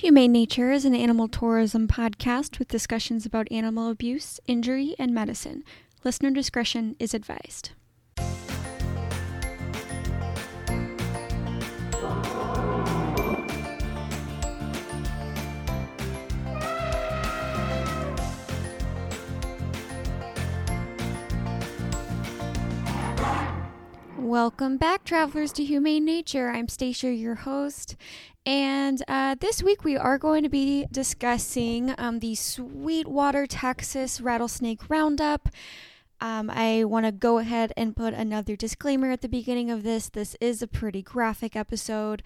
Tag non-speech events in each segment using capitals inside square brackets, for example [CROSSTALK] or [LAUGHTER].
Humane Nature is an animal tourism podcast with discussions about animal abuse, injury, and medicine. Listener discretion is advised. Welcome back, travelers to Humane Nature. I'm Stacia, your host, and uh, this week we are going to be discussing um, the Sweetwater, Texas Rattlesnake Roundup. Um, I want to go ahead and put another disclaimer at the beginning of this. This is a pretty graphic episode.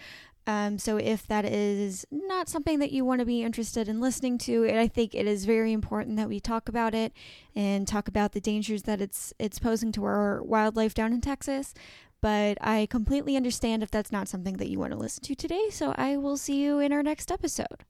Um, so if that is not something that you want to be interested in listening to, I think it is very important that we talk about it and talk about the dangers that it's it's posing to our wildlife down in Texas. But I completely understand if that's not something that you want to listen to today. So I will see you in our next episode.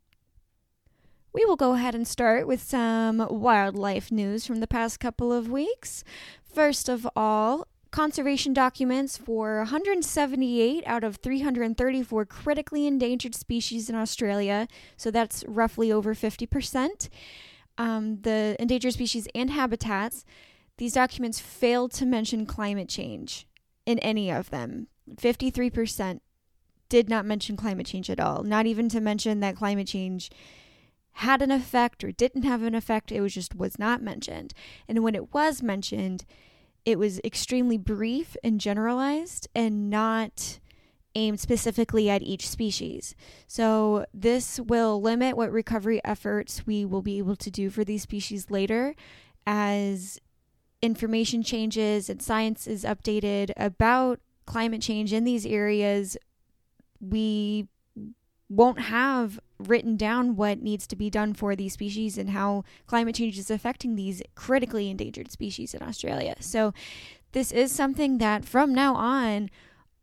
We will go ahead and start with some wildlife news from the past couple of weeks. First of all, conservation documents for 178 out of 334 critically endangered species in Australia. So that's roughly over 50%. Um, the endangered species and habitats. These documents failed to mention climate change in any of them. 53% did not mention climate change at all, not even to mention that climate change had an effect or didn't have an effect. It was just was not mentioned. And when it was mentioned, it was extremely brief and generalized and not aimed specifically at each species. So, this will limit what recovery efforts we will be able to do for these species later as information changes and science is updated about climate change in these areas. We won't have written down what needs to be done for these species and how climate change is affecting these critically endangered species in Australia. So, this is something that from now on,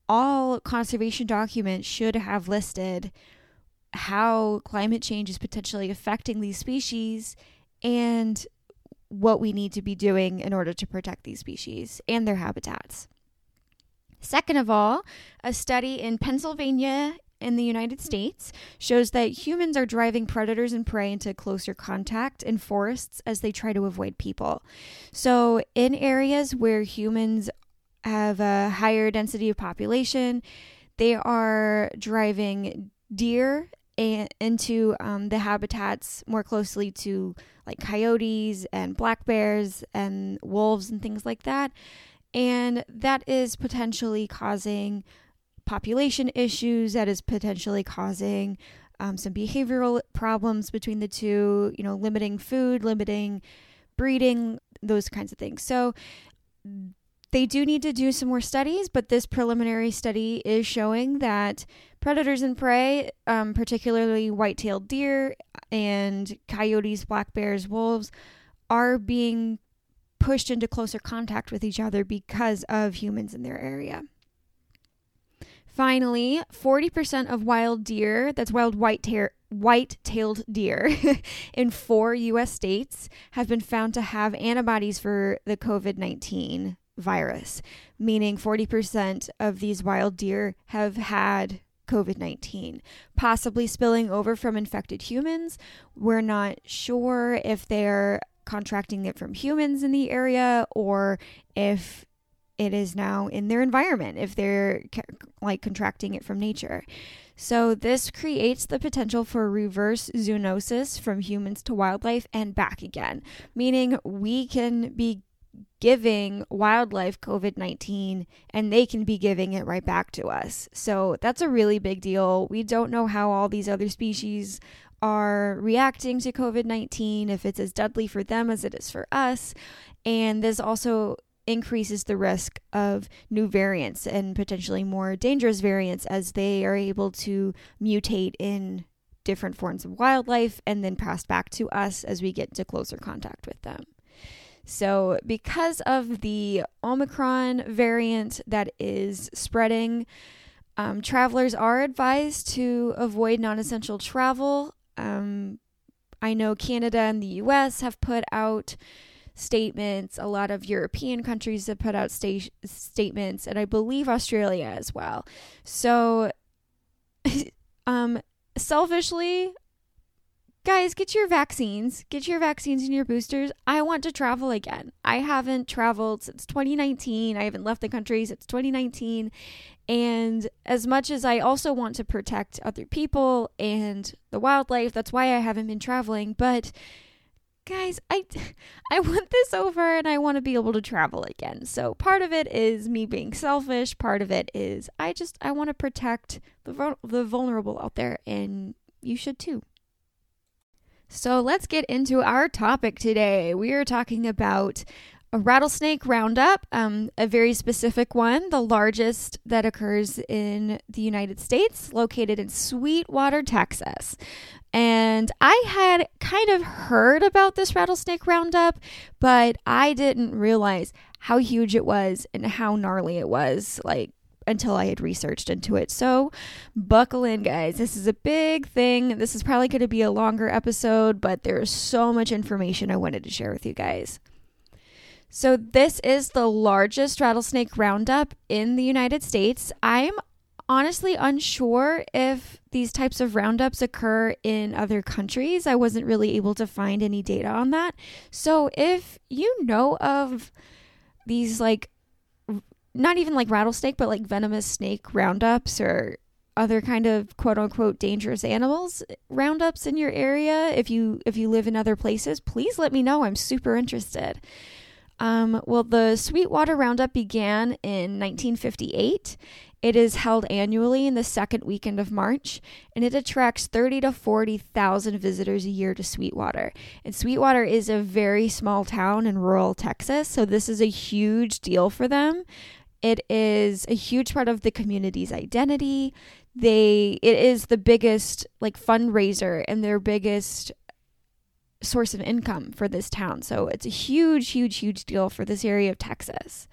all conservation documents should have listed how climate change is potentially affecting these species and what we need to be doing in order to protect these species and their habitats. Second of all, a study in Pennsylvania in the United States shows that humans are driving predators and prey into closer contact in forests as they try to avoid people. So, in areas where humans have a higher density of population, they are driving deer into um, the habitats more closely to like coyotes and black bears and wolves and things like that. And that is potentially causing population issues that is potentially causing um, some behavioral problems between the two, you know, limiting food, limiting breeding, those kinds of things. So they do need to do some more studies, but this preliminary study is showing that predators and prey, um, particularly white tailed deer and coyotes, black bears, wolves, are being pushed into closer contact with each other because of humans in their area. Finally, 40% of wild deer, that's wild white tail white-tailed deer [LAUGHS] in four US states have been found to have antibodies for the COVID-19 virus, meaning 40% of these wild deer have had COVID 19, possibly spilling over from infected humans. We're not sure if they're contracting it from humans in the area or if it is now in their environment if they're like contracting it from nature. So, this creates the potential for reverse zoonosis from humans to wildlife and back again, meaning we can be giving wildlife COVID 19 and they can be giving it right back to us. So, that's a really big deal. We don't know how all these other species are reacting to COVID 19, if it's as deadly for them as it is for us. And this also increases the risk of new variants and potentially more dangerous variants as they are able to mutate in different forms of wildlife and then pass back to us as we get into closer contact with them. So, because of the Omicron variant that is spreading, um, travelers are advised to avoid non essential travel. Um, I know Canada and the US have put out statements. A lot of European countries have put out sta- statements, and I believe Australia as well. So, [LAUGHS] um, selfishly, guys, get your vaccines. Get your vaccines and your boosters. I want to travel again. I haven't traveled since 2019. I haven't left the country since 2019. And as much as I also want to protect other people and the wildlife, that's why I haven't been traveling. But guys, I [LAUGHS] I want this over and I want to be able to travel again. So part of it is me being selfish, part of it is I just I want to protect the the vulnerable out there and you should too. So let's get into our topic today. We are talking about a rattlesnake roundup, um, a very specific one, the largest that occurs in the United States, located in Sweetwater, Texas. And I had kind of heard about this rattlesnake roundup, but I didn't realize how huge it was and how gnarly it was. Like, until I had researched into it. So, buckle in, guys. This is a big thing. This is probably going to be a longer episode, but there's so much information I wanted to share with you guys. So, this is the largest rattlesnake roundup in the United States. I'm honestly unsure if these types of roundups occur in other countries. I wasn't really able to find any data on that. So, if you know of these, like, not even like rattlesnake, but like venomous snake roundups or other kind of quote unquote dangerous animals eh, roundups in your area if you if you live in other places please let me know i'm super interested um, well, the Sweetwater Roundup began in 1958. It is held annually in the second weekend of March, and it attracts 30 to 40,000 visitors a year to Sweetwater. And Sweetwater is a very small town in rural Texas, so this is a huge deal for them. It is a huge part of the community's identity. They it is the biggest like fundraiser and their biggest source of income for this town. So it's a huge, huge, huge deal for this area of Texas.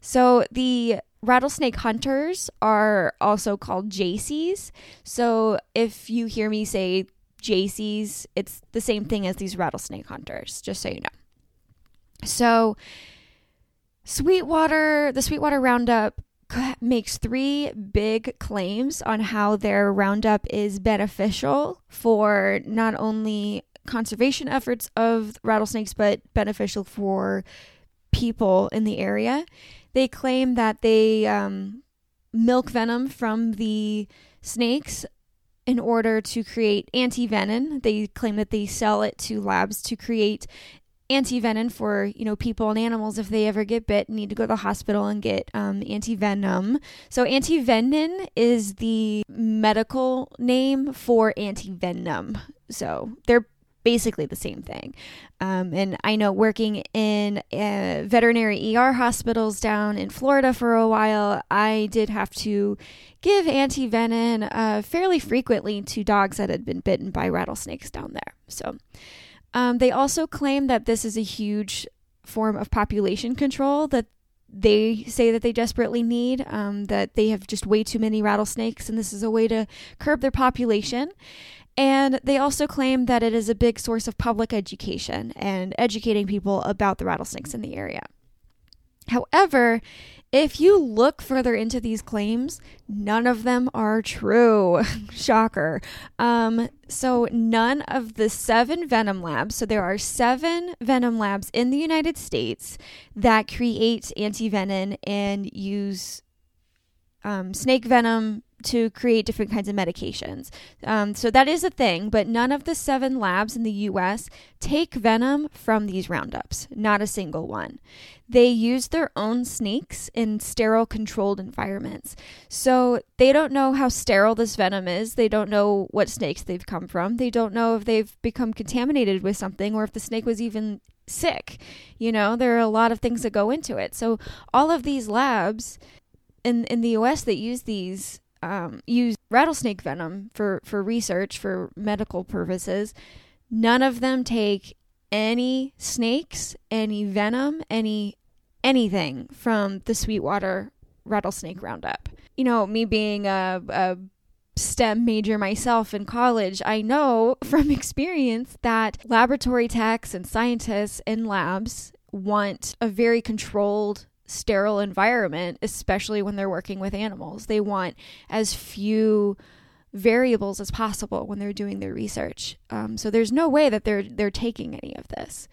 So the rattlesnake hunters are also called Jaycees. So if you hear me say Jaycees, it's the same thing as these rattlesnake hunters, just so you know. So Sweetwater, the Sweetwater Roundup makes three big claims on how their roundup is beneficial for not only conservation efforts of rattlesnakes, but beneficial for people in the area. They claim that they um, milk venom from the snakes in order to create anti-venom. They claim that they sell it to labs to create anti-venom for you know people and animals if they ever get bit and need to go to the hospital and get um, anti-venom so antivenin is the medical name for anti-venom so they're basically the same thing. Um, and I know working in uh, veterinary ER hospitals down in Florida for a while, I did have to give anti venom uh, fairly frequently to dogs that had been bitten by rattlesnakes down there. So um, they also claim that this is a huge form of population control that they say that they desperately need, um, that they have just way too many rattlesnakes, and this is a way to curb their population. And they also claim that it is a big source of public education and educating people about the rattlesnakes in the area. However, if you look further into these claims, none of them are true. [LAUGHS] Shocker. Um, so, none of the seven venom labs, so there are seven venom labs in the United States that create anti venom and use um, snake venom to create different kinds of medications. Um, so that is a thing, but none of the seven labs in the US take venom from these roundups, not a single one. They use their own snakes in sterile controlled environments. So they don't know how sterile this venom is. They don't know what snakes they've come from. They don't know if they've become contaminated with something or if the snake was even sick. You know, there are a lot of things that go into it. So all of these labs in in the US that use these um, use rattlesnake venom for, for research for medical purposes. None of them take any snakes, any venom, any anything from the Sweetwater rattlesnake roundup. You know, me being a, a STEM major myself in college, I know [LAUGHS] from experience that laboratory techs and scientists in labs want a very controlled sterile environment, especially when they're working with animals. They want as few variables as possible when they're doing their research. Um, so there's no way that they're they're taking any of this.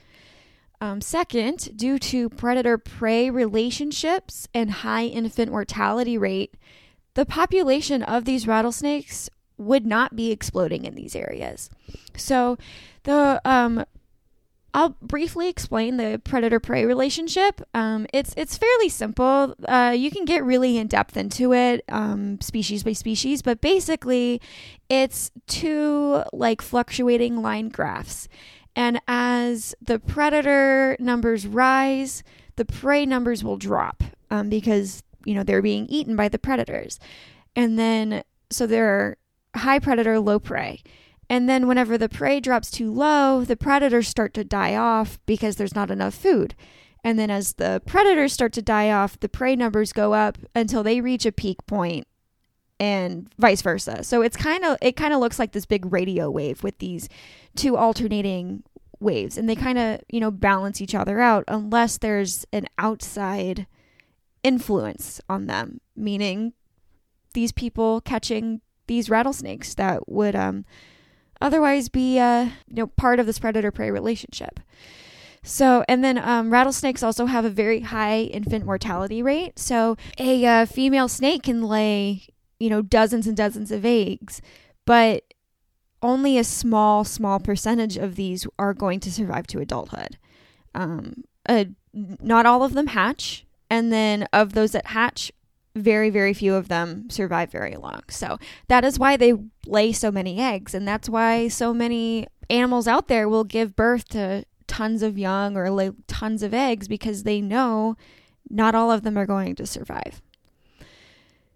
Um, second, due to predator prey relationships and high infant mortality rate, the population of these rattlesnakes would not be exploding in these areas. So the um, I'll briefly explain the predator prey relationship. Um, it's it's fairly simple. Uh, you can get really in depth into it, um, species by species, but basically, it's two like fluctuating line graphs, and as the predator numbers rise, the prey numbers will drop um, because you know they're being eaten by the predators, and then so they're high predator, low prey. And then, whenever the prey drops too low, the predators start to die off because there's not enough food. And then, as the predators start to die off, the prey numbers go up until they reach a peak point, and vice versa. So it's kind of it kind of looks like this big radio wave with these two alternating waves, and they kind of you know balance each other out unless there's an outside influence on them, meaning these people catching these rattlesnakes that would um otherwise be uh, you know part of this predator prey relationship. So, and then um, rattlesnakes also have a very high infant mortality rate. So, a uh, female snake can lay, you know, dozens and dozens of eggs, but only a small, small percentage of these are going to survive to adulthood. Um, uh, not all of them hatch. And then of those that hatch, very, very few of them survive very long. So that is why they lay so many eggs. And that's why so many animals out there will give birth to tons of young or lay tons of eggs because they know not all of them are going to survive.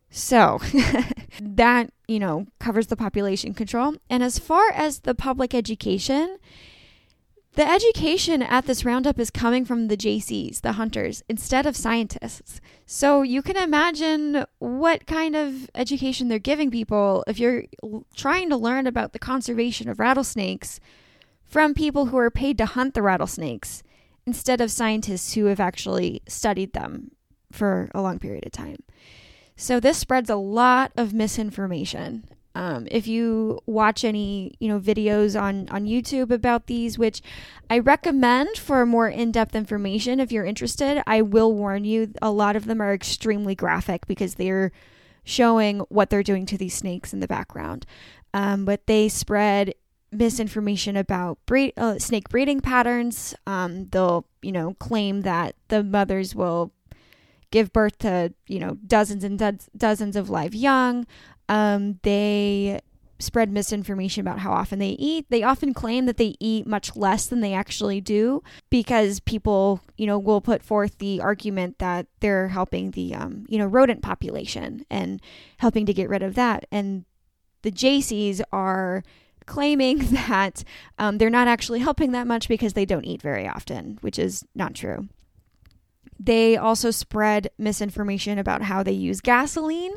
So [LAUGHS] that, you know, covers the population control. And as far as the public education, the education at this roundup is coming from the Jaycees, the hunters, instead of scientists. So you can imagine what kind of education they're giving people if you're trying to learn about the conservation of rattlesnakes from people who are paid to hunt the rattlesnakes instead of scientists who have actually studied them for a long period of time. So this spreads a lot of misinformation um, if you watch any you know videos on on YouTube about these, which I recommend for more in depth information if you're interested, I will warn you a lot of them are extremely graphic because they're showing what they're doing to these snakes in the background. Um, but they spread misinformation about breed, uh, snake breeding patterns. Um, they'll you know claim that the mothers will give birth to you know dozens and do- dozens of live young. Um, they spread misinformation about how often they eat. They often claim that they eat much less than they actually do because people, you know, will put forth the argument that they're helping the, um, you know, rodent population and helping to get rid of that. And the Jaycees are claiming [LAUGHS] that um, they're not actually helping that much because they don't eat very often, which is not true. They also spread misinformation about how they use gasoline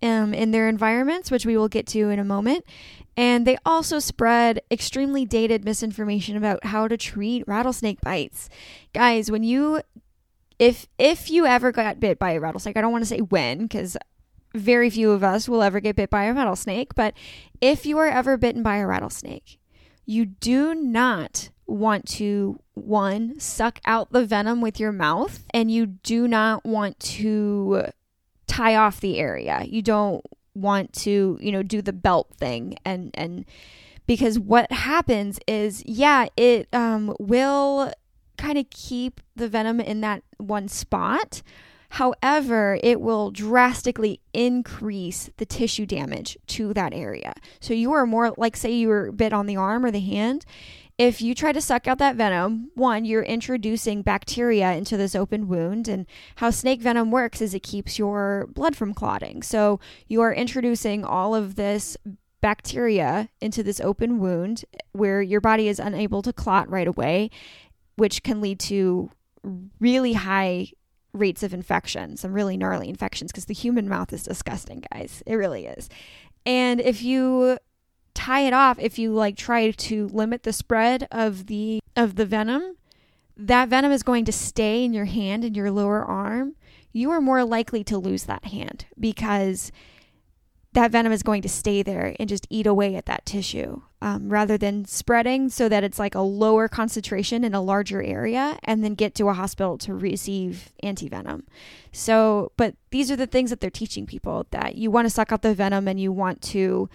um, in their environments, which we will get to in a moment. And they also spread extremely dated misinformation about how to treat rattlesnake bites. Guys, when you if if you ever got bit by a rattlesnake, I don't want to say when cuz very few of us will ever get bit by a rattlesnake, but if you are ever bitten by a rattlesnake, you do not want to one suck out the venom with your mouth and you do not want to tie off the area. You don't want to, you know, do the belt thing and and because what happens is yeah, it um will kind of keep the venom in that one spot. However, it will drastically increase the tissue damage to that area. So you are more like say you were bit on the arm or the hand, if you try to suck out that venom, one, you're introducing bacteria into this open wound. And how snake venom works is it keeps your blood from clotting. So you are introducing all of this bacteria into this open wound where your body is unable to clot right away, which can lead to really high rates of infection, some really gnarly infections, because the human mouth is disgusting, guys. It really is. And if you tie it off if you like try to limit the spread of the of the venom that venom is going to stay in your hand and your lower arm you are more likely to lose that hand because that venom is going to stay there and just eat away at that tissue um, rather than spreading so that it's like a lower concentration in a larger area and then get to a hospital to receive antivenom. So, but these are the things that they're teaching people that you want to suck out the venom and you want to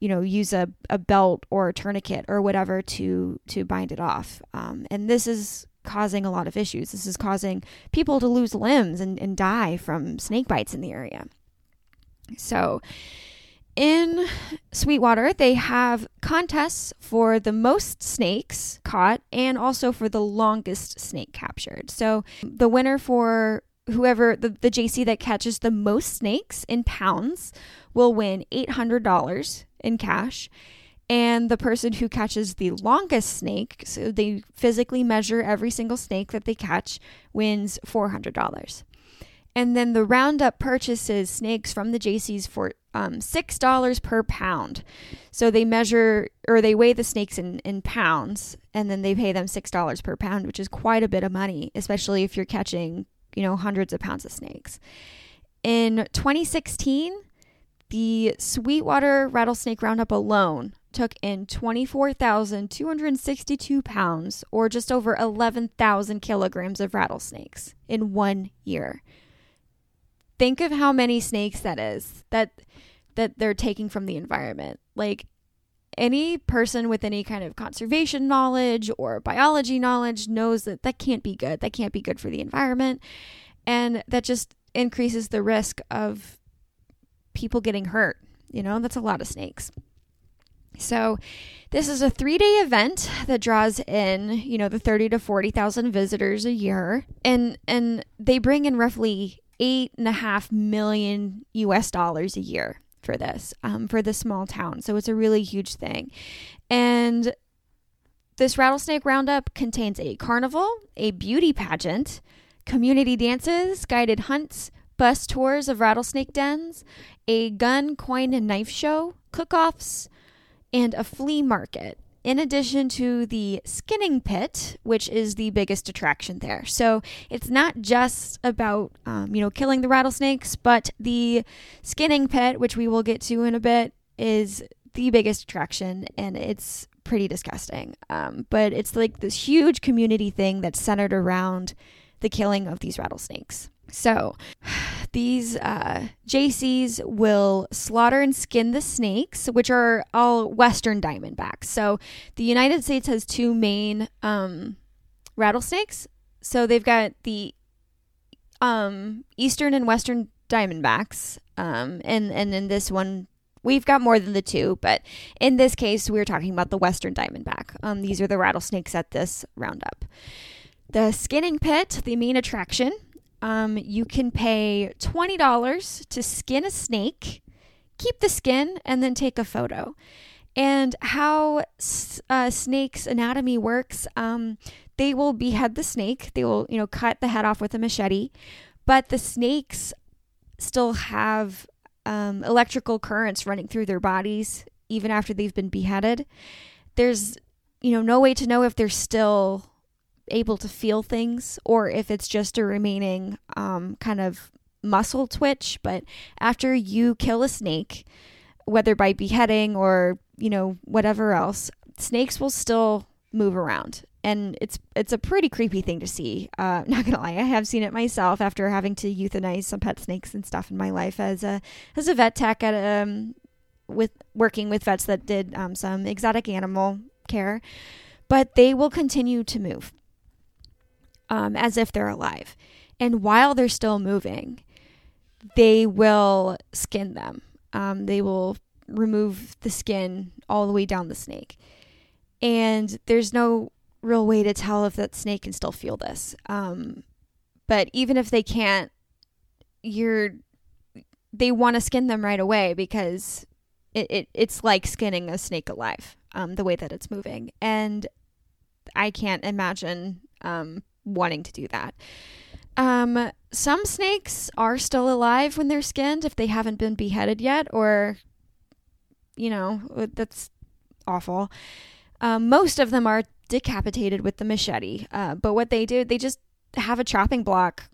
you know use a, a belt or a tourniquet or whatever to to bind it off. Um, and this is causing a lot of issues. This is causing people to lose limbs and, and die from snake bites in the area. So, in Sweetwater, they have contests for the most snakes caught and also for the longest snake captured. So, the winner for whoever the, the Jaycee that catches the most snakes in pounds will win $800 in cash. And the person who catches the longest snake, so they physically measure every single snake that they catch, wins $400. And then the Roundup purchases snakes from the Jaycees for um, $6 per pound. So they measure or they weigh the snakes in, in pounds and then they pay them $6 per pound, which is quite a bit of money, especially if you're catching, you know, hundreds of pounds of snakes. In 2016, the Sweetwater Rattlesnake Roundup alone took in 24,262 pounds or just over 11,000 kilograms of rattlesnakes in one year think of how many snakes that is that that they're taking from the environment. Like any person with any kind of conservation knowledge or biology knowledge knows that that can't be good. That can't be good for the environment. And that just increases the risk of people getting hurt. You know, that's a lot of snakes. So, this is a three day event that draws in, you know, the 30 to 40,000 visitors a year. And, and they bring in roughly eight and a half million US dollars a year for this, um, for this small town. So it's a really huge thing. And this rattlesnake roundup contains a carnival, a beauty pageant, community dances, guided hunts, bus tours of rattlesnake dens, a gun, coin, and knife show, cook offs, and a flea market in addition to the skinning pit, which is the biggest attraction there. So it's not just about, um, you know, killing the rattlesnakes, but the skinning pit, which we will get to in a bit, is the biggest attraction and it's pretty disgusting. Um, but it's like this huge community thing that's centered around the killing of these rattlesnakes. So, these uh, Jaycees will slaughter and skin the snakes, which are all Western diamondbacks. So, the United States has two main um, rattlesnakes. So, they've got the um, Eastern and Western diamondbacks. Um, and, and in this one, we've got more than the two, but in this case, we're talking about the Western diamondback. Um, these are the rattlesnakes at this roundup. The skinning pit, the main attraction, um, you can pay $20 to skin a snake, keep the skin, and then take a photo. And how uh, snake's anatomy works, um, they will behead the snake. They will, you know, cut the head off with a machete, but the snakes still have um, electrical currents running through their bodies even after they've been beheaded. There's, you know, no way to know if they're still able to feel things or if it's just a remaining um, kind of muscle twitch. But after you kill a snake, whether by beheading or, you know, whatever else, snakes will still move around. And it's it's a pretty creepy thing to see. Uh, [LAUGHS] not gonna lie, I have seen it myself after having to euthanize some pet snakes and stuff in my life as a as a vet tech at um with working with vets that did um, some exotic animal care. But they will continue to move um, as if they're alive. And while they're still moving, they will skin them. Um, they will remove the skin all the way down the snake. And there's no real way to tell if that snake can still feel this. Um, but even if they can't, you're they want to skin them right away because it, it it's like skinning a snake alive, um, the way that it's moving. And I can't imagine um, wanting to do that. Um, some snakes are still alive when they're skinned if they haven't been beheaded yet, or, you know, that's awful. Um, most of them are decapitated with the machete. Uh, but what they do, they just have a chopping block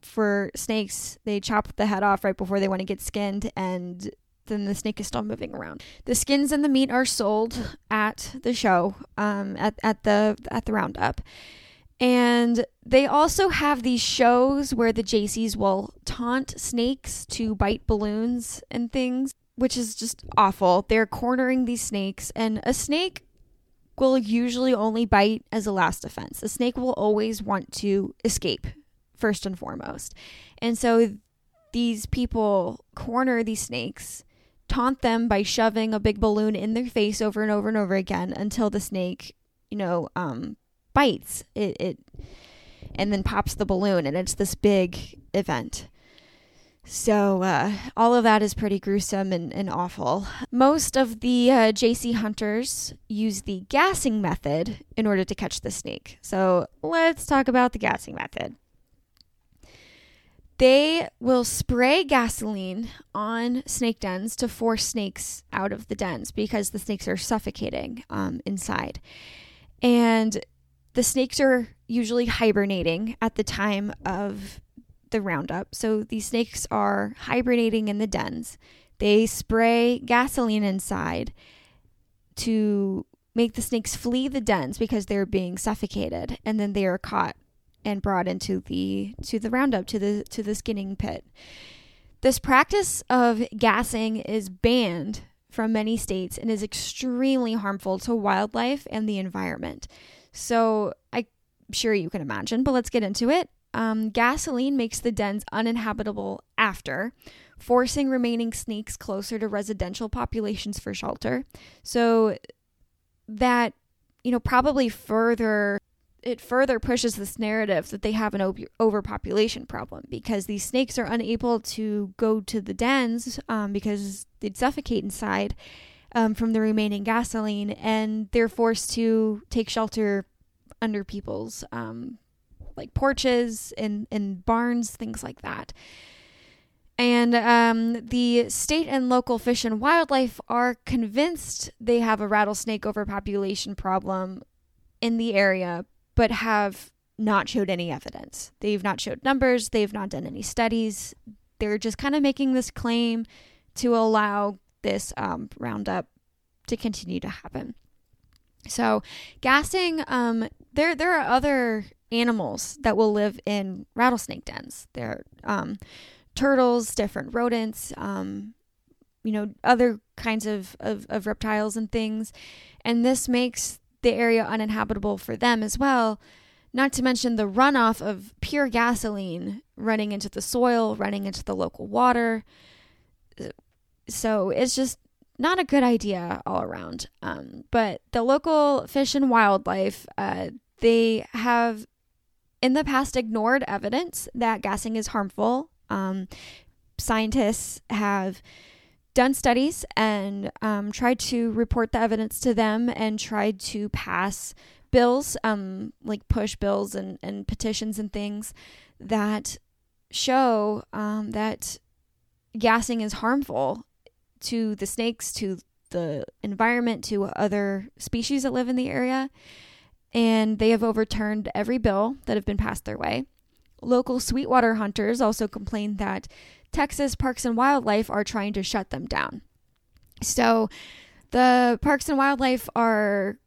for snakes. They chop the head off right before they want to get skinned, and then the snake is still moving around. The skins and the meat are sold at the show, um, at, at the at the roundup. And they also have these shows where the Jaycees will taunt snakes to bite balloons and things, which is just awful. They're cornering these snakes, and a snake will usually only bite as a last defense. A snake will always want to escape, first and foremost. And so these people corner these snakes, taunt them by shoving a big balloon in their face over and over and over again until the snake, you know, um, bites. It, it and then pops the balloon and it's this big event. So uh, all of that is pretty gruesome and, and awful. Most of the uh, Jaycee hunters use the gassing method in order to catch the snake. So let's talk about the gassing method. They will spray gasoline on snake dens to force snakes out of the dens because the snakes are suffocating um, inside. And the snakes are usually hibernating at the time of the roundup. So these snakes are hibernating in the dens. They spray gasoline inside to make the snakes flee the dens because they're being suffocated and then they are caught and brought into the to the roundup to the to the skinning pit. This practice of gassing is banned from many states and is extremely harmful to wildlife and the environment. So I'm sure you can imagine, but let's get into it. Um, gasoline makes the dens uninhabitable after, forcing remaining snakes closer to residential populations for shelter. So that, you know, probably further it further pushes this narrative that they have an over- overpopulation problem because these snakes are unable to go to the dens um, because they'd suffocate inside um, from the remaining gasoline, and they're forced to take shelter under people's um, like porches and and barns, things like that. And um, the state and local fish and wildlife are convinced they have a rattlesnake overpopulation problem in the area, but have not showed any evidence. They've not showed numbers, they've not done any studies. They're just kind of making this claim to allow this um, roundup to continue to happen. So, gassing, um, there there are other animals that will live in rattlesnake dens. There are um, turtles, different rodents, um, you know, other kinds of, of, of reptiles and things. And this makes the area uninhabitable for them as well. Not to mention the runoff of pure gasoline running into the soil, running into the local water. So it's just not a good idea all around. Um, but the local fish and wildlife, uh, they have in the past ignored evidence that gassing is harmful. Um, scientists have done studies and um, tried to report the evidence to them and tried to pass bills, um, like push bills and, and petitions and things that show um, that gassing is harmful to the snakes, to the environment, to other species that live in the area. And they have overturned every bill that have been passed their way. Local sweetwater hunters also complained that Texas Parks and Wildlife are trying to shut them down. So the Parks and Wildlife are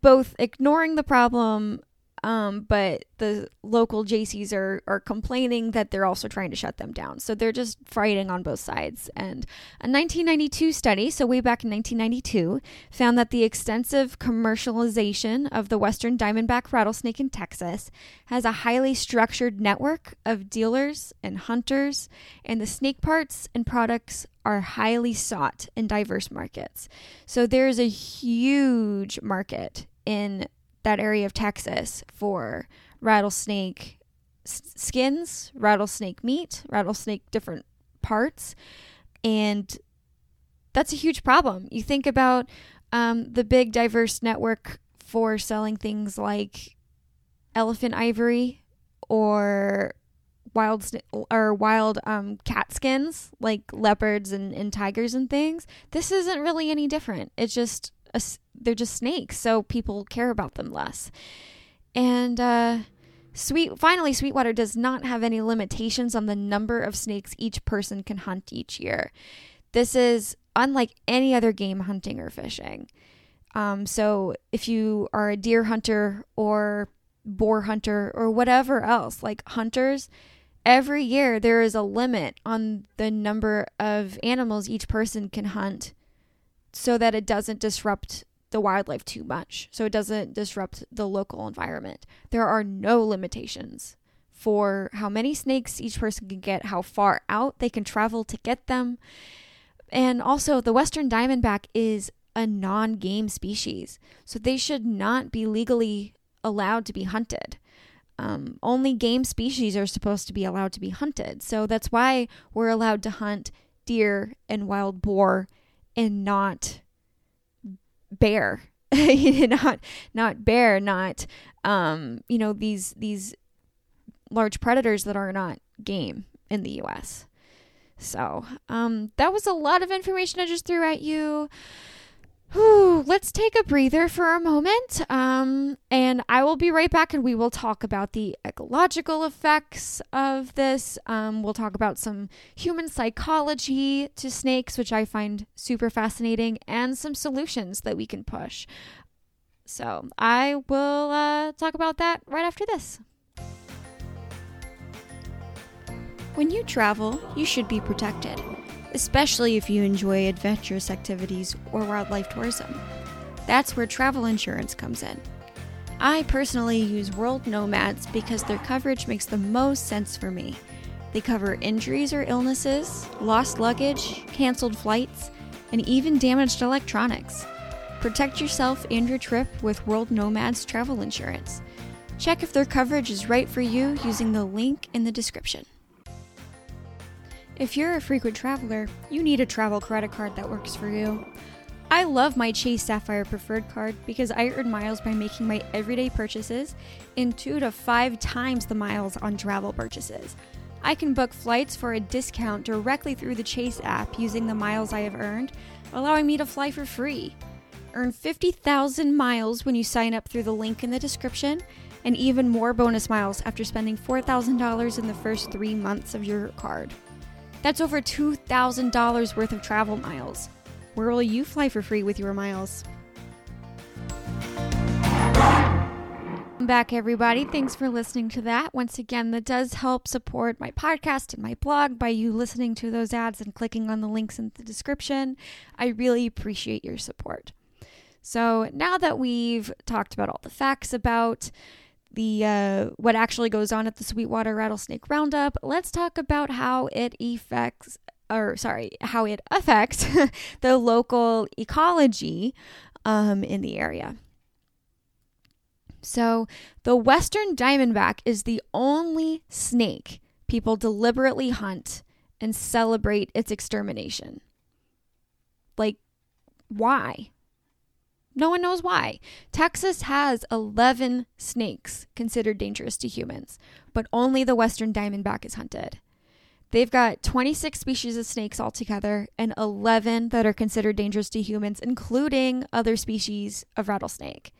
both ignoring the problem um, but the local Jaycees are, are complaining that they're also trying to shut them down. So they're just fighting on both sides. And a 1992 study, so way back in 1992, found that the extensive commercialization of the western diamondback rattlesnake in Texas has a highly structured network of dealers and hunters, and the snake parts and products are highly sought in diverse markets. So there's a huge market in that area of Texas for rattlesnake skins, rattlesnake meat, rattlesnake different parts. And that's a huge problem. You think about um, the big diverse network for selling things like elephant ivory or wild or wild um, cat skins like leopards and, and tigers and things this isn't really any different it's just a, they're just snakes, so people care about them less. And uh, Sweet finally, Sweetwater does not have any limitations on the number of snakes each person can hunt each year. This is unlike any other game hunting or fishing. Um, so if you are a deer hunter or boar hunter or whatever else, like hunters, every year there is a limit on the number of animals each person can hunt so that it doesn't disrupt the wildlife too much, so it doesn't disrupt the local environment. There are no limitations for how many snakes each person can get, how far out they can travel to get them. And also, the western diamondback is a non game species, so they should not be legally allowed to be hunted. Um, only game species are supposed to be allowed to be hunted. So that's why we're allowed to hunt deer and wild boar and not bear. [LAUGHS] not not bear, not um, you know, these these large predators that are not game in the US. So, um, that was a lot of information I just threw at you. Whew, let's take a breather for a moment. Um, and I will be right back and we will talk about the ecological effects of this. Um, we'll talk about some human psychology to snakes, which I find super fascinating, and some solutions that we can push. So I will uh, talk about that right after this. When you travel, you should be protected especially if you enjoy adventurous activities or wildlife tourism. That's where travel insurance comes in. I personally use World Nomads because their coverage makes the most sense for me. They cover injuries or illnesses, lost luggage, canceled flights, and even damaged electronics. Protect yourself and your trip with World Nomads travel insurance. Check if their coverage is right for you using the link in the description. If you're a frequent traveler, you need a travel credit card that works for you. I love my Chase Sapphire Preferred card because I earn miles by making my everyday purchases and two to five times the miles on travel purchases. I can book flights for a discount directly through the Chase app using the miles I have earned, allowing me to fly for free. Earn 50,000 miles when you sign up through the link in the description, and even more bonus miles after spending $4,000 in the first three months of your card. That's over $2,000 worth of travel miles. Where will you fly for free with your miles? back, everybody. Thanks for listening to that. Once again, that does help support my podcast and my blog by you listening to those ads and clicking on the links in the description. I really appreciate your support. So, now that we've talked about all the facts about the uh, what actually goes on at the Sweetwater Rattlesnake Roundup, let's talk about how it affects or sorry, how it affects [LAUGHS] the local ecology um, in the area. So, the western diamondback is the only snake people deliberately hunt and celebrate its extermination. Like, why? No one knows why. Texas has 11 snakes considered dangerous to humans, but only the western diamondback is hunted. They've got 26 species of snakes altogether and 11 that are considered dangerous to humans, including other species of rattlesnake.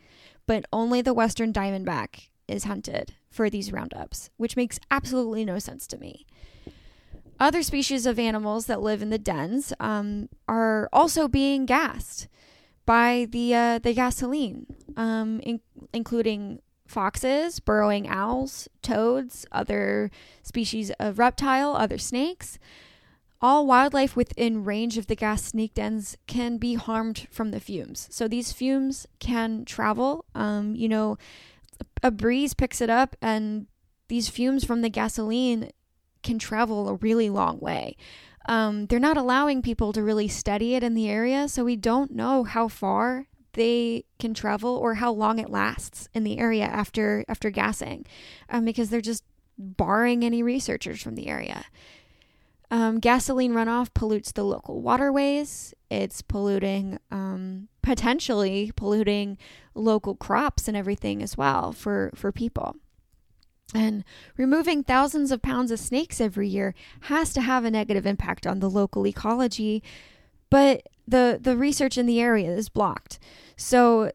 But only the western diamondback is hunted for these roundups, which makes absolutely no sense to me. Other species of animals that live in the dens um, are also being gassed by the uh, the gasoline, um, in- including foxes, burrowing owls, toads, other species of reptile, other snakes. All wildlife within range of the gas snake dens can be harmed from the fumes. So these fumes can travel. Um, you know, a breeze picks it up, and these fumes from the gasoline can travel a really long way um, they're not allowing people to really study it in the area, so we don't know how far they can travel or how long it lasts in the area after after gassing, um, because they're just barring any researchers from the area. Um, gasoline runoff pollutes the local waterways. It's polluting, um, potentially polluting local crops and everything as well for for people. And removing thousands of pounds of snakes every year has to have a negative impact on the local ecology, but the the research in the area is blocked. So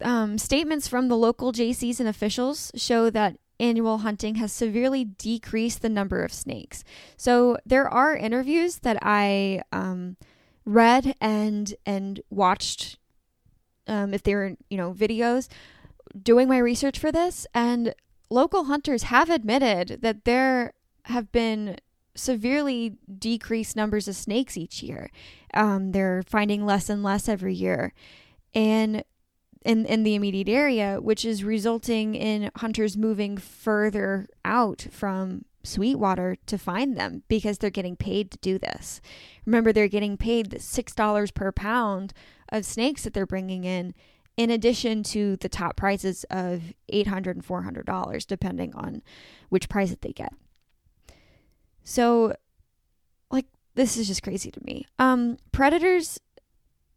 um, statements from the local Jaycees and officials show that annual hunting has severely decreased the number of snakes. So there are interviews that I um, read and and watched um, if they were you know videos doing my research for this and local hunters have admitted that there have been severely decreased numbers of snakes each year. Um, they're finding less and less every year, and in in the immediate area, which is resulting in hunters moving further out from Sweetwater to find them because they're getting paid to do this. Remember, they're getting paid six dollars per pound of snakes that they're bringing in, in addition to the top prices of eight hundred and four hundred dollars, depending on which price that they get. So, like, this is just crazy to me. Um, predators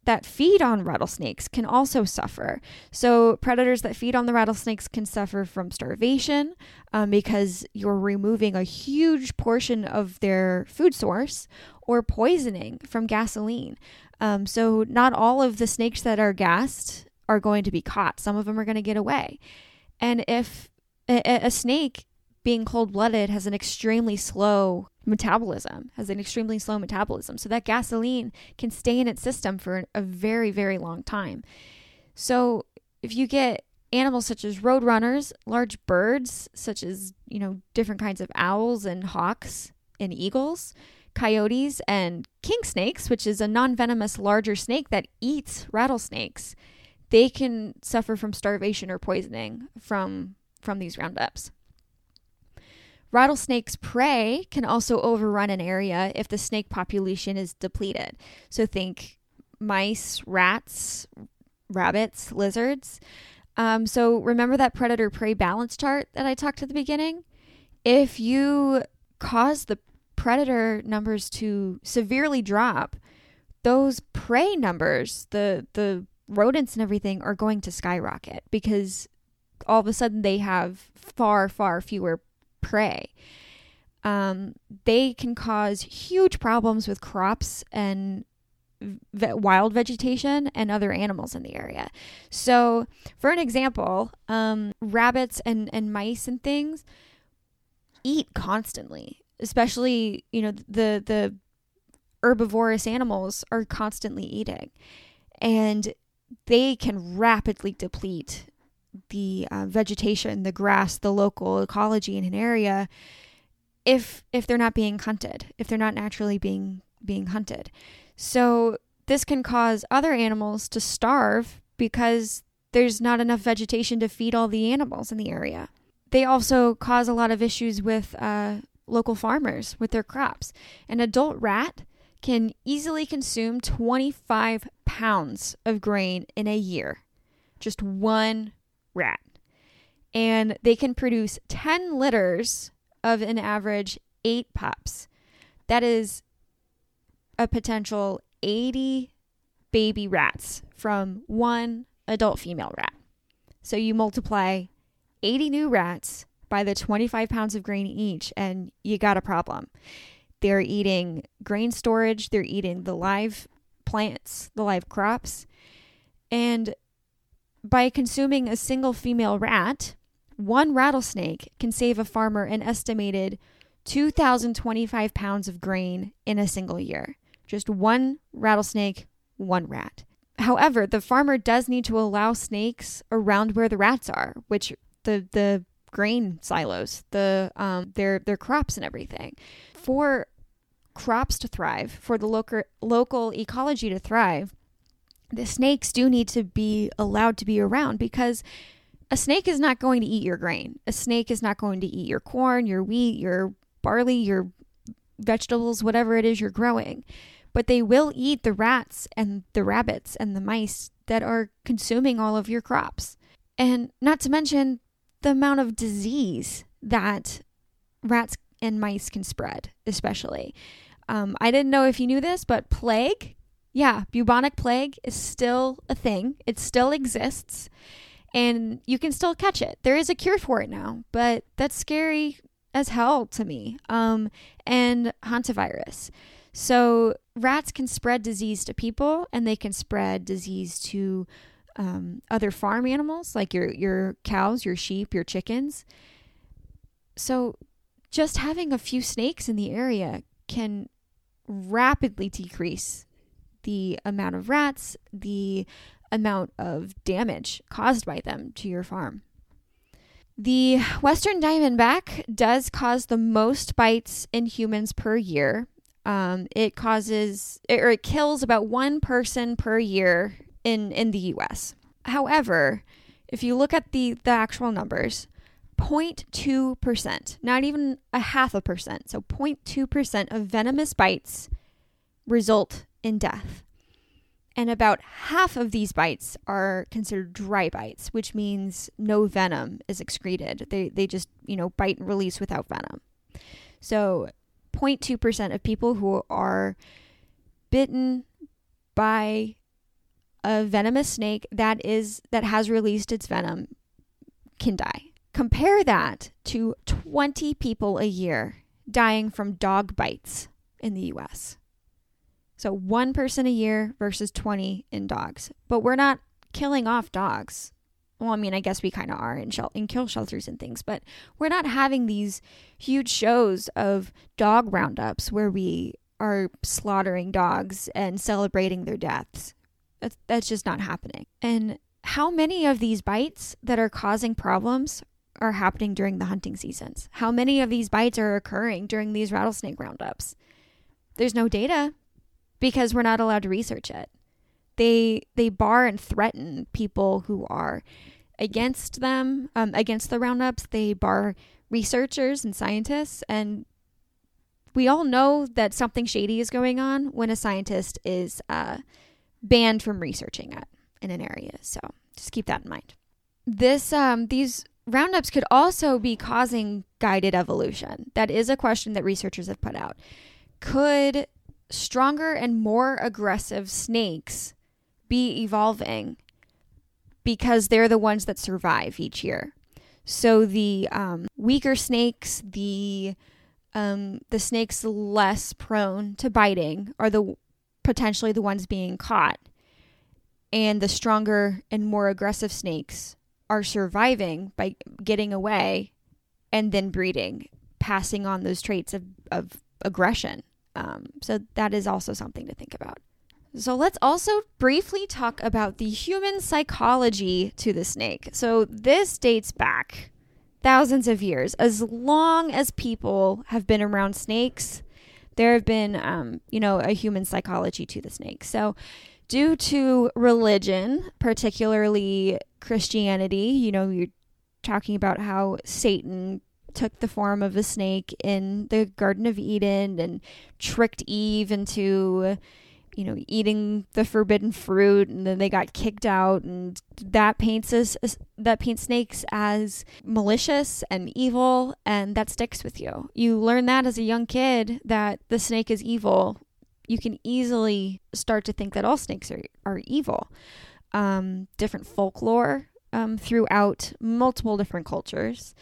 that feed on rattlesnakes can also suffer. So, predators that feed on the rattlesnakes can suffer from starvation um, because you're removing a huge portion of their food source, or poisoning from gasoline. Um, so, not all of the snakes that are gassed are going to be caught, some of them are going to get away. And if a, a snake being cold blooded has an extremely slow metabolism, has an extremely slow metabolism. So that gasoline can stay in its system for a very, very long time. So if you get animals such as roadrunners, large birds such as, you know, different kinds of owls and hawks and eagles, coyotes and king snakes, which is a non-venomous larger snake that eats rattlesnakes, they can suffer from starvation or poisoning from from these roundups. Rattlesnakes' prey can also overrun an area if the snake population is depleted. So think mice, rats, rabbits, lizards. Um, so remember that predator prey balance chart that I talked at the beginning? If you cause the predator numbers to severely drop, those prey numbers, the the rodents and everything are going to skyrocket because all of a sudden they have far far fewer prey. Um, they can cause huge problems with crops and wild vegetation and other animals in the area. So, for an example, um, rabbits and, and mice and things eat constantly, especially, you know, the, the herbivorous animals are constantly eating. And they can rapidly deplete the uh, vegetation, the grass, the local ecology in an area if if they're not being hunted, if they're not naturally being being hunted. So this can cause other animals to starve because there's not enough vegetation to feed all the animals in the area. They also cause a lot of issues with uh, local farmers with their crops. An adult rat can easily consume 25 pounds of grain in a year. Just one rat. And they can produce 10 litters of an average eight pups. That is a potential 80 baby rats from one adult female rat. So you multiply 80 new rats by the 25 pounds of grain each, and you got a problem. They're eating grain storage, they're eating the live plants, the live crops, and by consuming a single female rat, one rattlesnake can save a farmer an estimated 2,025 pounds of grain in a single year. Just one rattlesnake, one rat. However, the farmer does need to allow snakes around where the rats are, which the the grain silos, the um, their their crops and everything. For crops to thrive, for the local local ecology to thrive, the snakes do need to be allowed to be around because a snake is not going to eat your grain. A snake is not going to eat your corn, your wheat, your barley, your vegetables, whatever it is you're growing. But they will eat the rats and the rabbits and the mice that are consuming all of your crops. And not to mention the amount of disease that rats and mice can spread, especially. Um, I didn't know if you knew this, but plague yeah, bubonic plague is still a thing. It still exists and you can still catch it. There is a cure for it now, but that's scary as hell to me. Um, and hantavirus. So rats can spread disease to people, and they can spread disease to um, other farm animals like your your cows, your sheep, your chickens. So just having a few snakes in the area can rapidly decrease the amount of rats, the amount of damage caused by them to your farm. The Western Diamondback does cause the most bites in humans per year. Um, it causes or it kills about one person per year in in the U.S. However, if you look at the the actual numbers, 0.2%, not even a half a percent, so 0.2% of venomous bites result in death. And about half of these bites are considered dry bites, which means no venom is excreted. They, they just, you know, bite and release without venom. So 0.2% of people who are bitten by a venomous snake that is that has released its venom can die. Compare that to 20 people a year dying from dog bites in the US. So one person a year versus 20 in dogs. But we're not killing off dogs. Well, I mean, I guess we kind of are in, shel- in kill shelters and things, but we're not having these huge shows of dog roundups where we are slaughtering dogs and celebrating their deaths. That's, that's just not happening. And how many of these bites that are causing problems are happening during the hunting seasons? How many of these bites are occurring during these rattlesnake roundups? There's no data because we're not allowed to research it. They they bar and threaten people who are against them, um, against the roundups. They bar researchers and scientists, and we all know that something shady is going on when a scientist is uh, banned from researching it in an area. So just keep that in mind. This um, these roundups could also be causing guided evolution. That is a question that researchers have put out. Could stronger and more aggressive snakes be evolving because they're the ones that survive each year. So the um, weaker snakes, the um, the snakes less prone to biting, are the potentially the ones being caught, and the stronger and more aggressive snakes are surviving by getting away and then breeding, passing on those traits of, of aggression. Um, so that is also something to think about. So let's also briefly talk about the human psychology to the snake. So this dates back thousands of years. As long as people have been around snakes, there have been, um, you know, a human psychology to the snake. So due to religion, particularly Christianity, you know, you're talking about how Satan took the form of a snake in the Garden of Eden and tricked Eve into, you know, eating the forbidden fruit, and then they got kicked out, and that paints us that paints snakes as malicious and evil, and that sticks with you. You learn that as a young kid that the snake is evil. You can easily start to think that all snakes are, are evil. Um, different folklore um, throughout multiple different cultures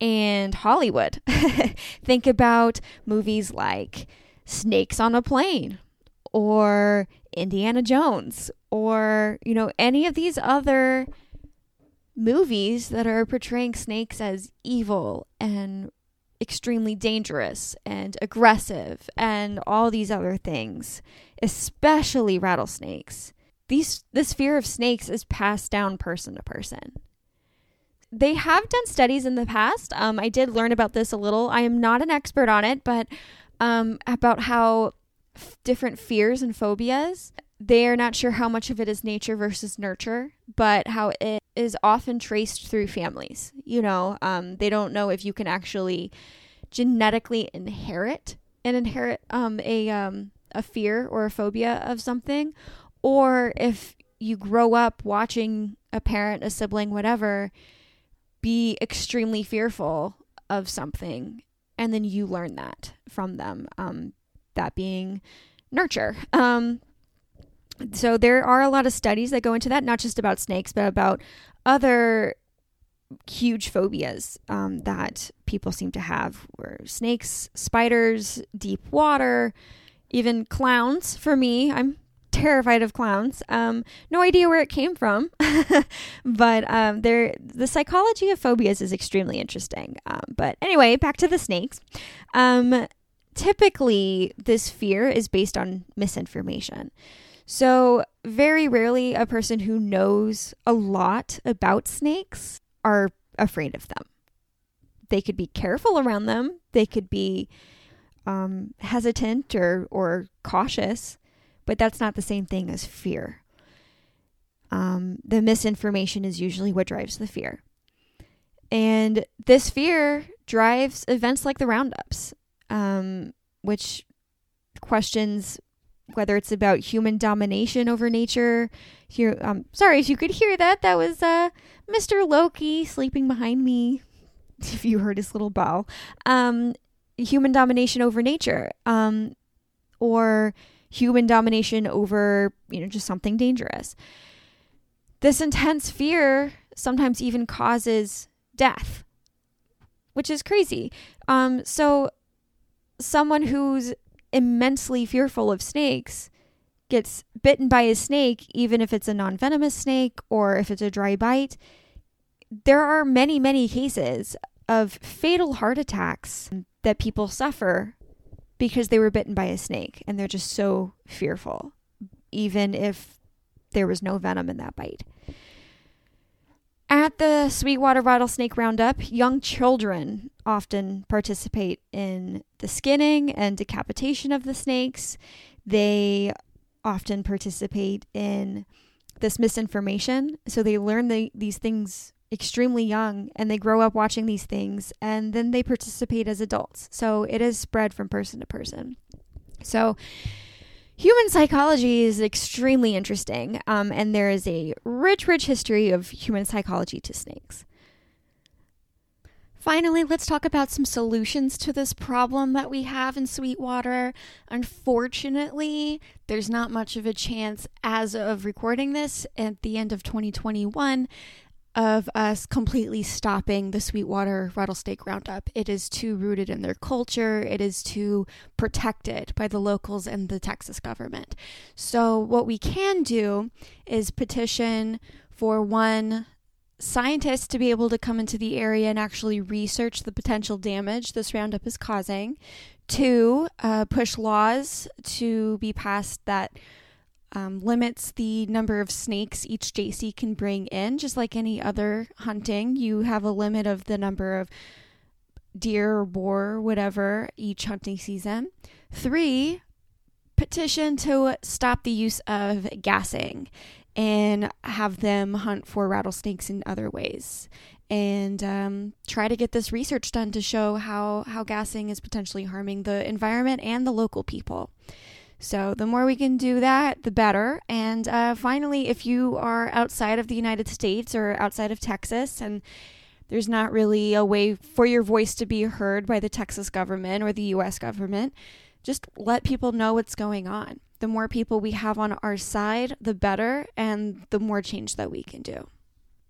and Hollywood. [LAUGHS] Think about movies like Snakes on a Plane or Indiana Jones or, you know, any of these other movies that are portraying snakes as evil and extremely dangerous and aggressive and all these other things, especially rattlesnakes. These this fear of snakes is passed down person to person they have done studies in the past. Um, I did learn about this a little. I am not an expert on it, but um, about how f- different fears and phobias, they are not sure how much of it is nature versus nurture, but how it is often traced through families. You know, um, they don't know if you can actually genetically inherit and inherit um, a um, a fear or a phobia of something, or if you grow up watching a parent, a sibling, whatever, be extremely fearful of something and then you learn that from them um, that being nurture um, so there are a lot of studies that go into that not just about snakes but about other huge phobias um, that people seem to have were snakes spiders deep water even clowns for me i'm terrified of clowns. Um, no idea where it came from, [LAUGHS] but um, there the psychology of phobias is extremely interesting. Um, but anyway, back to the snakes. Typically, this fear is based on misinformation. So, very rarely a person who knows a lot about snakes are afraid of them. They could be careful around them, they could be um, hesitant or, or cautious, but that's not the same thing as fear. Um, the misinformation is usually what drives the fear. And this fear drives events like the roundups, um, which questions whether it's about human domination over nature. Here, um, sorry if you could hear that. That was uh, Mr. Loki sleeping behind me. [LAUGHS] If you heard his little bell, um, human domination over nature, um, or human domination over you know just something dangerous. This intense fear sometimes even causes death, which is crazy. Um, so someone who's immensely fearful of snakes gets bitten by a snake, even if it's a non venomous snake or if it's a dry bite, there are many, many cases of fatal heart attacks that people suffer because they were bitten by a snake and they're just so fearful, even if there was no venom in that bite. At the Sweetwater Rattlesnake Roundup, young children often participate in the skinning and decapitation of the snakes. They often participate in this misinformation. So they learn the, these things extremely young and they grow up watching these things and then they participate as adults. So it is spread from person to person. So Human psychology is extremely interesting, um, and there is a rich, rich history of human psychology to snakes. Finally, let's talk about some solutions to this problem that we have in Sweetwater. Unfortunately, there's not much of a chance as of recording this at the end of 2021 of us completely stopping the Sweetwater rattlesnake roundup. It is too rooted in their culture, it is too protected by the locals and the Texas government. So, what we can do is petition for one scientist to be able to come into the area and actually research the potential damage this roundup is causing. Two, uh, push laws to be passed that um, limits the number of snakes each Jaycee can bring in, just like any other hunting. You have a limit of the number of deer or boar or whatever each hunting season. Three, petition to stop the use of gassing and have them hunt for rattlesnakes in other ways and um, try to get this research done to show how, how gassing is potentially harming the environment and the local people. So, the more we can do that, the better. And uh, finally, if you are outside of the United States or outside of Texas and there's not really a way for your voice to be heard by the Texas government or the US government, just let people know what's going on. The more people we have on our side, the better, and the more change that we can do.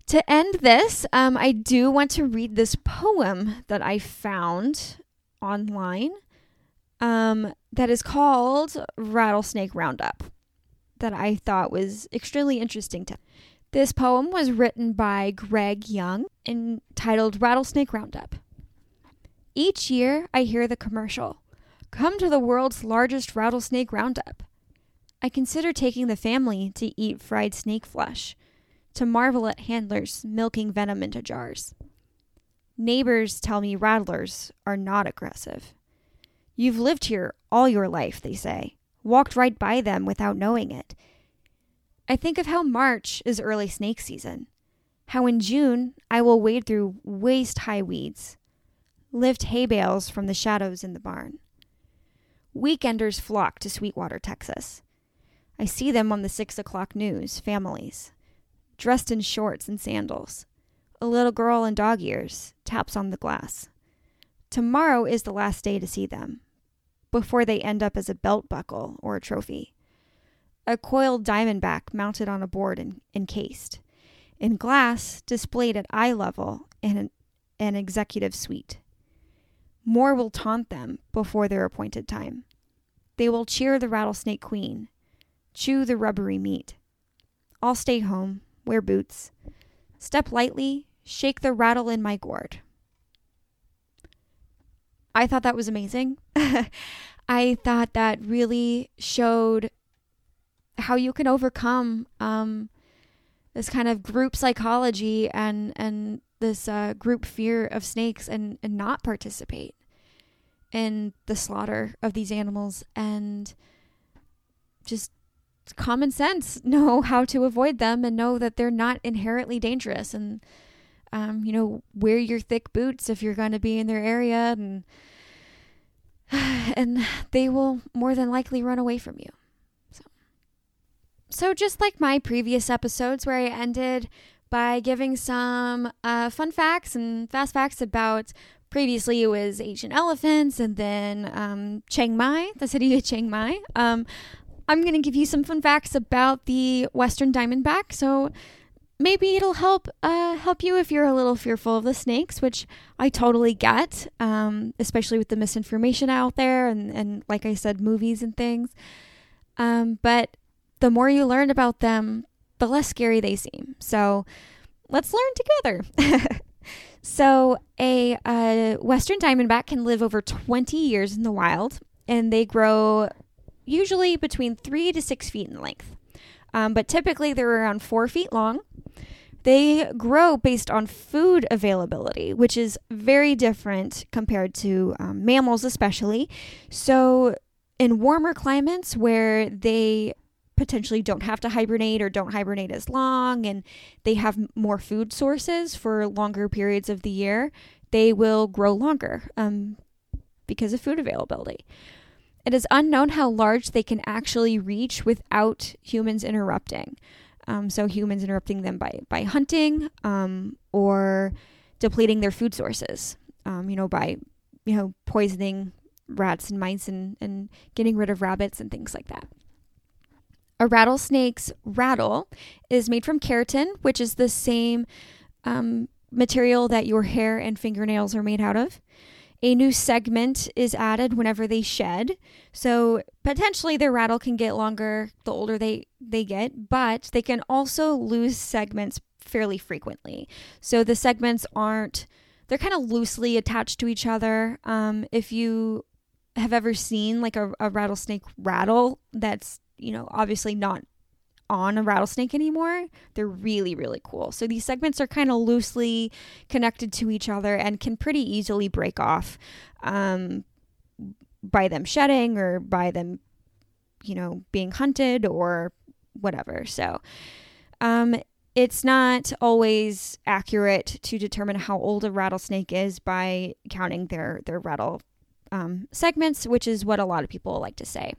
To end this, um, I do want to read this poem that I found online um, that is called Rattlesnake Roundup that I thought was extremely interesting to. This poem was written by Greg Young entitled Rattlesnake Roundup. Each year I hear the commercial Come to the world's largest rattlesnake roundup. I consider taking the family to eat fried snake flesh, to marvel at handlers milking venom into jars. Neighbors tell me rattlers are not aggressive. You've lived here all your life, they say, walked right by them without knowing it. I think of how March is early snake season, how in June I will wade through waist high weeds, lift hay bales from the shadows in the barn. Weekenders flock to Sweetwater, Texas. I see them on the six o'clock news, families, dressed in shorts and sandals. A little girl in dog ears taps on the glass. Tomorrow is the last day to see them before they end up as a belt buckle or a trophy. A coiled diamondback mounted on a board and encased. In glass, displayed at eye level in an, an executive suite. More will taunt them before their appointed time. They will cheer the rattlesnake queen, chew the rubbery meat. I'll stay home, wear boots, step lightly, shake the rattle in my gourd. I thought that was amazing. [LAUGHS] I thought that really showed how you can overcome um, this kind of group psychology and and this uh, group fear of snakes and, and not participate in the slaughter of these animals and just common sense [LAUGHS] know how to avoid them and know that they're not inherently dangerous and um, you know wear your thick boots if you're going to be in their area and [SIGHS] and they will more than likely run away from you so so just like my previous episodes where i ended by giving some uh, fun facts and fast facts about previously it was Asian elephants and then um, Chiang Mai, the city of Chiang Mai. Um, I'm going to give you some fun facts about the Western Diamondback. So maybe it'll help uh, help you if you're a little fearful of the snakes, which I totally get, um, especially with the misinformation out there and, and like I said, movies and things. Um, but the more you learn about them, the less scary they seem. So let's learn together. [LAUGHS] so a uh, Western Diamondback can live over 20 years in the wild, and they grow usually between three to six feet in length. Um, but typically they're around four feet long. They grow based on food availability, which is very different compared to um, mammals, especially. So, in warmer climates where they potentially don't have to hibernate or don't hibernate as long and they have more food sources for longer periods of the year, they will grow longer um, because of food availability. It is unknown how large they can actually reach without humans interrupting. Um, so humans interrupting them by by hunting um, or depleting their food sources. Um, you know, by you know poisoning rats and mice and, and getting rid of rabbits and things like that. A rattlesnake's rattle is made from keratin, which is the same um, material that your hair and fingernails are made out of. A new segment is added whenever they shed. So potentially their rattle can get longer the older they, they get, but they can also lose segments fairly frequently. So the segments aren't, they're kind of loosely attached to each other. Um, if you have ever seen like a, a rattlesnake rattle, that's, you know, obviously not on a rattlesnake anymore. They're really, really cool. So these segments are kind of loosely connected to each other and can pretty easily break off um, by them shedding or by them, you know, being hunted or whatever. So um, it's not always accurate to determine how old a rattlesnake is by counting their their rattle um, segments, which is what a lot of people like to say.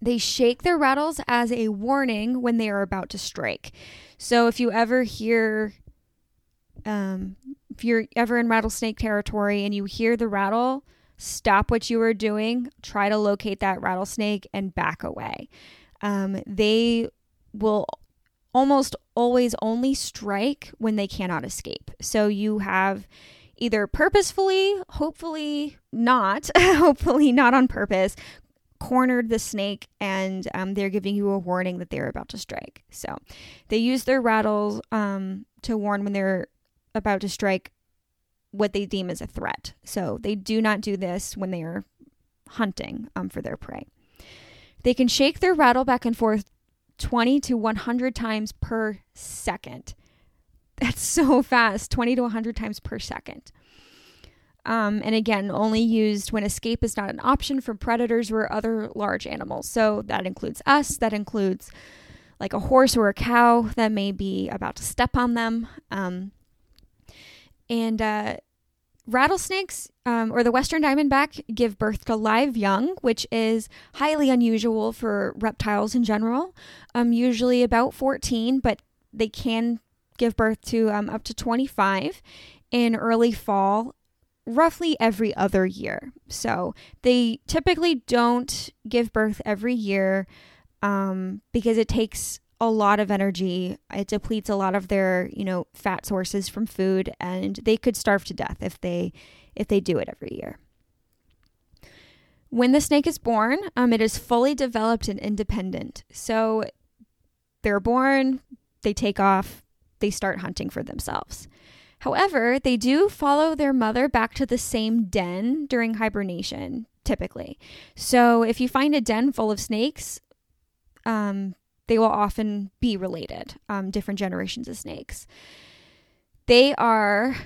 They shake their rattles as a warning when they are about to strike. So if you ever hear, um, if you're ever in rattlesnake territory and you hear the rattle, stop what you are doing, try to locate that rattlesnake and back away. Um, they will almost always only strike when they cannot escape. So you have either purposefully, hopefully not, [LAUGHS] hopefully not on purpose, cornered the snake and um, they're giving you a warning that they're about to strike. So they use their rattles um, to warn when they're about to strike what they deem as a threat. So they do not do this when they are hunting um, for their prey. They can shake their rattle back and forth 20 to 100 times per second. That's [LAUGHS] so fast 20 to 100 times per second. Um, and again, only used when escape is not an option from predators or other large animals. So that includes us, that includes like a horse or a cow that may be about to step on them. Um, and uh, rattlesnakes um, or the western diamondback give birth to live young, which is highly unusual for reptiles in general. Um, usually about 14, but they can give birth to um, up to 25 in early fall roughly every other year. So they typically don't give birth every year um, because it takes a lot of energy. It depletes a lot of their, you know, fat sources from food, and they could starve to death if they if they do it every year. When the snake is born, um, it is fully developed and independent. So they're born, they take off, they start hunting for themselves. However, they do follow their mother back to the same den during hibernation, typically. So if you find a den full of snakes, um, they will often be related, um, different generations of snakes. They are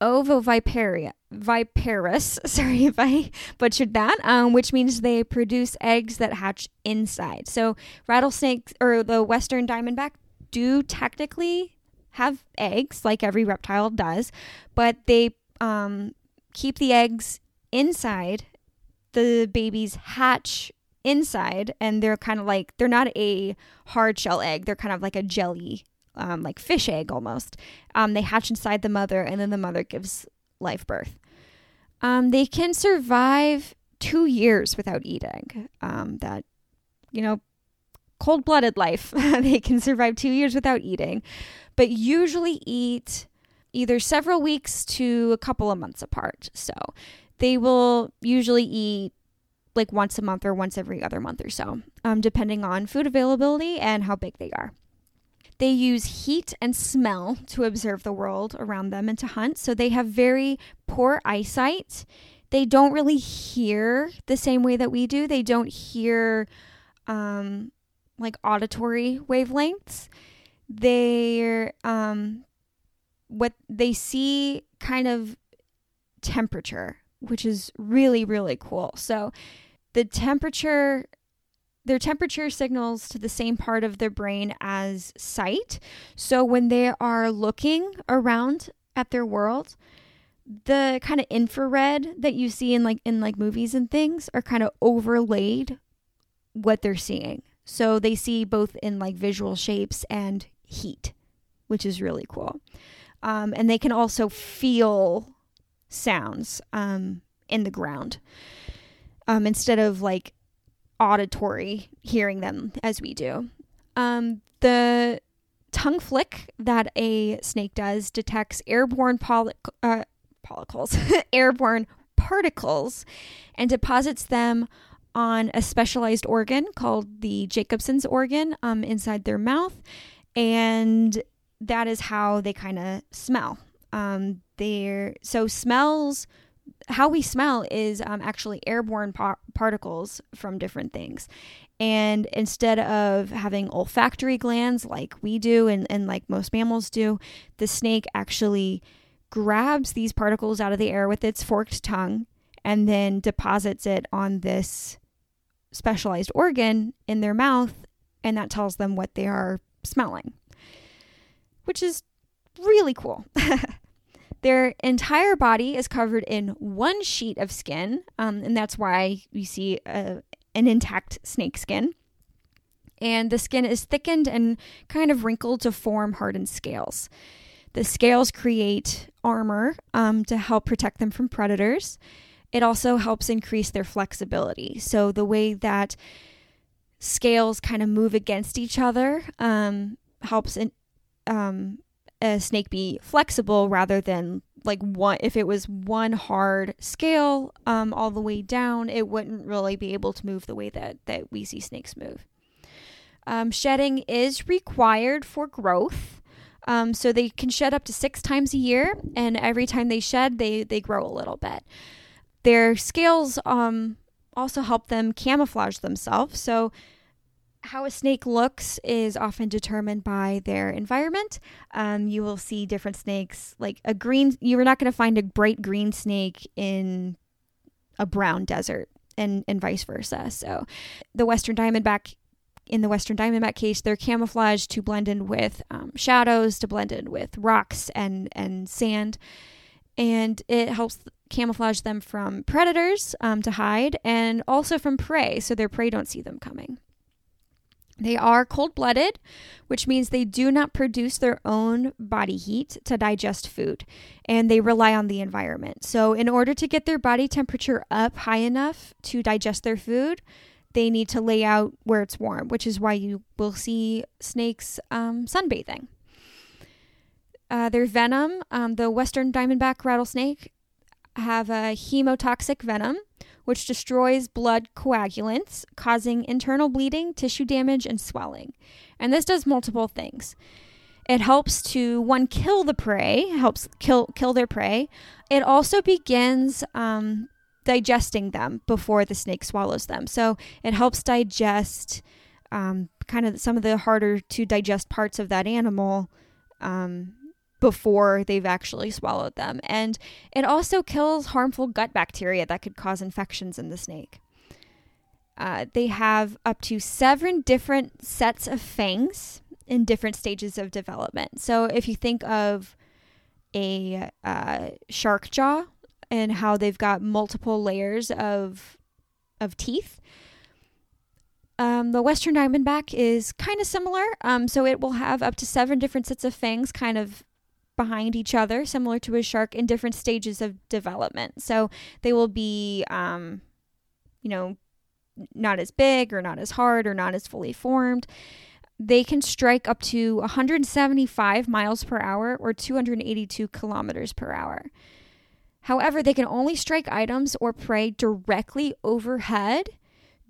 ovoviparia, viparous, [LAUGHS] sorry if I butchered that, um, which means they produce eggs that hatch inside. So rattlesnakes or the western diamondback do technically have eggs, like every reptile does, but they um, keep the eggs inside. The babies hatch inside, and they're kind of like they're not a hard shell egg; they're kind of like a jelly um, like fish egg almost. Um, they hatch inside the mother, and then the mother gives life birth. Um, they can survive two years without eating. Um, that, you know, cold blooded life. [LAUGHS] they can survive two years without eating, but usually eat either several weeks to a couple of months apart. So they will usually eat like once a month or once every other month or so, um, depending on food availability and how big they are. They use heat and smell to observe the world around them and to hunt. So they have very poor eyesight. They don't really hear the same way that we do. They don't hear um, like auditory wavelengths. They're um, what they see kind of temperature, which is really, really cool. So the temperature their temperature signals to the same part of their brain as sight. So when they are looking around at their world, the kind of infrared that you see in like in like movies and things are kind of overlaid what they're seeing. So they see both in like visual shapes and heat, which is really cool. Um, and they can also feel sounds um, in the ground um, instead of like auditory hearing them as we do. Um, the tongue flick that a snake does detects airborne poly- uh, [LAUGHS] airborne particles, and deposits them on a specialized organ called the Jacobson's organ um, inside their mouth, and that is how they kind of smell. Um, they're so smells how we smell is um, actually airborne par- particles from different things. And instead of having olfactory glands like we do and, and like most mammals do, the snake actually grabs these particles out of the air with its forked tongue and then deposits it on this specialized organ in their mouth. And that tells them what they are smelling, which is really cool. [LAUGHS] Their entire body is covered in one sheet of skin, um, and that's why you see a, an intact snake skin. And the skin is thickened and kind of wrinkled to form hardened scales. The scales create armor um, to help protect them from predators. It also helps increase their flexibility. So, the way that scales kind of move against each other um, helps in, um, a snake be flexible rather than like one if it was one hard scale um, all the way down it wouldn't really be able to move the way that that we see snakes move. Um, shedding is required for growth um, so they can shed up to six times a year and every time they shed they they grow a little bit. Their scales um, also help them camouflage themselves so how a snake looks is often determined by their environment. Um, you will see different snakes, like a green, you are not going to find a bright green snake in a brown desert and, and vice versa. So the Western Diamondback, in the Western Diamondback case, they're camouflaged to blend in with um, shadows, to blend in with rocks and, and sand. And it helps camouflage them from predators um, to hide and also from prey so their prey don't see them coming. They are cold blooded, which means they do not produce their own body heat to digest food and they rely on the environment. So, in order to get their body temperature up high enough to digest their food, they need to lay out where it's warm, which is why you will see snakes um, sunbathing. Uh, their venom, um, the western diamondback rattlesnake, have a hemotoxic venom which destroys blood coagulants, causing internal bleeding, tissue damage, and swelling. And this does multiple things. It helps to one kill the prey, helps kill kill their prey. It also begins um, digesting them before the snake swallows them. So it helps digest um, kind of some of the harder to digest parts of that animal um, before they've actually swallowed them. And it also kills harmful gut bacteria that could cause infections in the snake. Uh, they have up to seven different sets of fangs in different stages of development. So if you think of a uh, shark jaw and how they've got multiple layers of of teeth, um, the Western Diamondback is kind of similar. Um, so it will have up to seven different sets of fangs, kind of behind each other, similar to a shark, in different stages of development. So they will be, um, you know, not as big or not as hard or not as fully formed. They can strike up to 175 miles per hour or 282 kilometers per hour. However, they can only strike items or prey directly overhead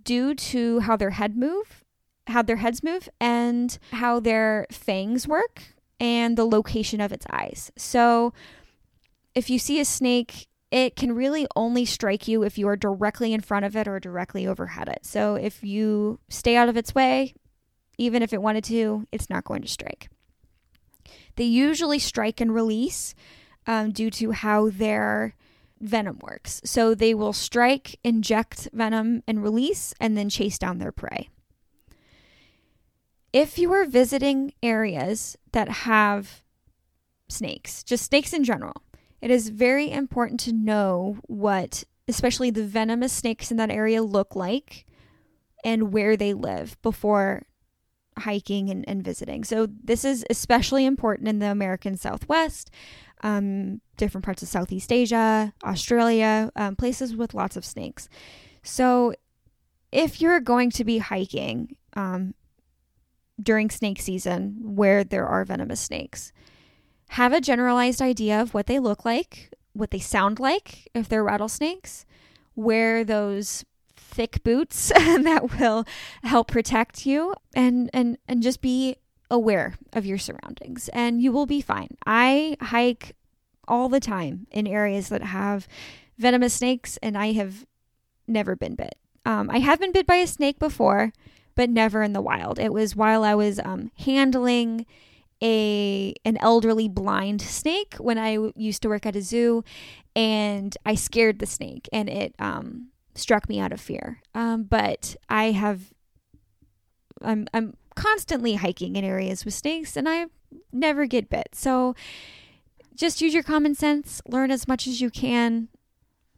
due to how their head move, how their heads move, and how their fangs work and the location of its eyes. So, if you see a snake it can really only strike you if you are directly in front of it or directly overhead it. So if you stay out of its way, even if it wanted to, it's not going to strike. They usually strike and release um, due to how their venom works. So they will strike, inject venom, and release, and then chase down their prey. If you are visiting areas that have snakes, just snakes in general, it is very important to know what, especially the venomous snakes in that area, look like and where they live before hiking and, and visiting. So, this is especially important in the American Southwest, um, different parts of Southeast Asia, Australia, um, places with lots of snakes. So, if you're going to be hiking um, during snake season where there are venomous snakes, have a generalized idea of what they look like, what they sound like if they're rattlesnakes, wear those thick boots [LAUGHS] that will help protect you and and and just be aware of your surroundings and you will be fine. I hike all the time in areas that have venomous snakes and I have never been bit. Um, I have been bit by a snake before, but never in the wild. It was while I was um, handling a an elderly blind snake when I used to work at a zoo, and I scared the snake, and it um, struck me out of fear. Um, but I have, I'm I'm constantly hiking in areas with snakes, and I never get bit. So just use your common sense, learn as much as you can,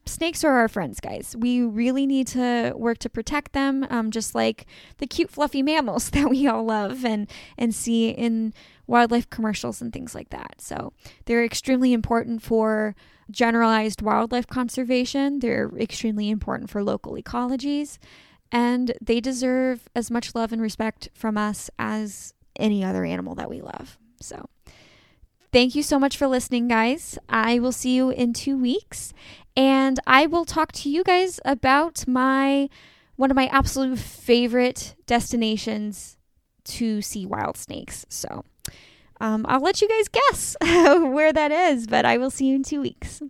snakes are our friends, guys. We really need to work to protect them, um, just like the cute, fluffy mammals [LAUGHS] that we all love and and see in wildlife commercials and things like that. So they're extremely important for generalized wildlife conservation. They're extremely important for local ecologies, and they deserve as much love and respect from us as any other animal that we love. So. Thank you so much for listening, guys. I will see you in two weeks, and I will talk to you guys about my one of my absolute favorite destinations to see wild snakes. So um, I'll let you guys guess [LAUGHS] where that is, but I will see you in two weeks.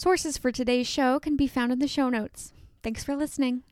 Sources for today's show can be found in the show notes. Thanks for listening.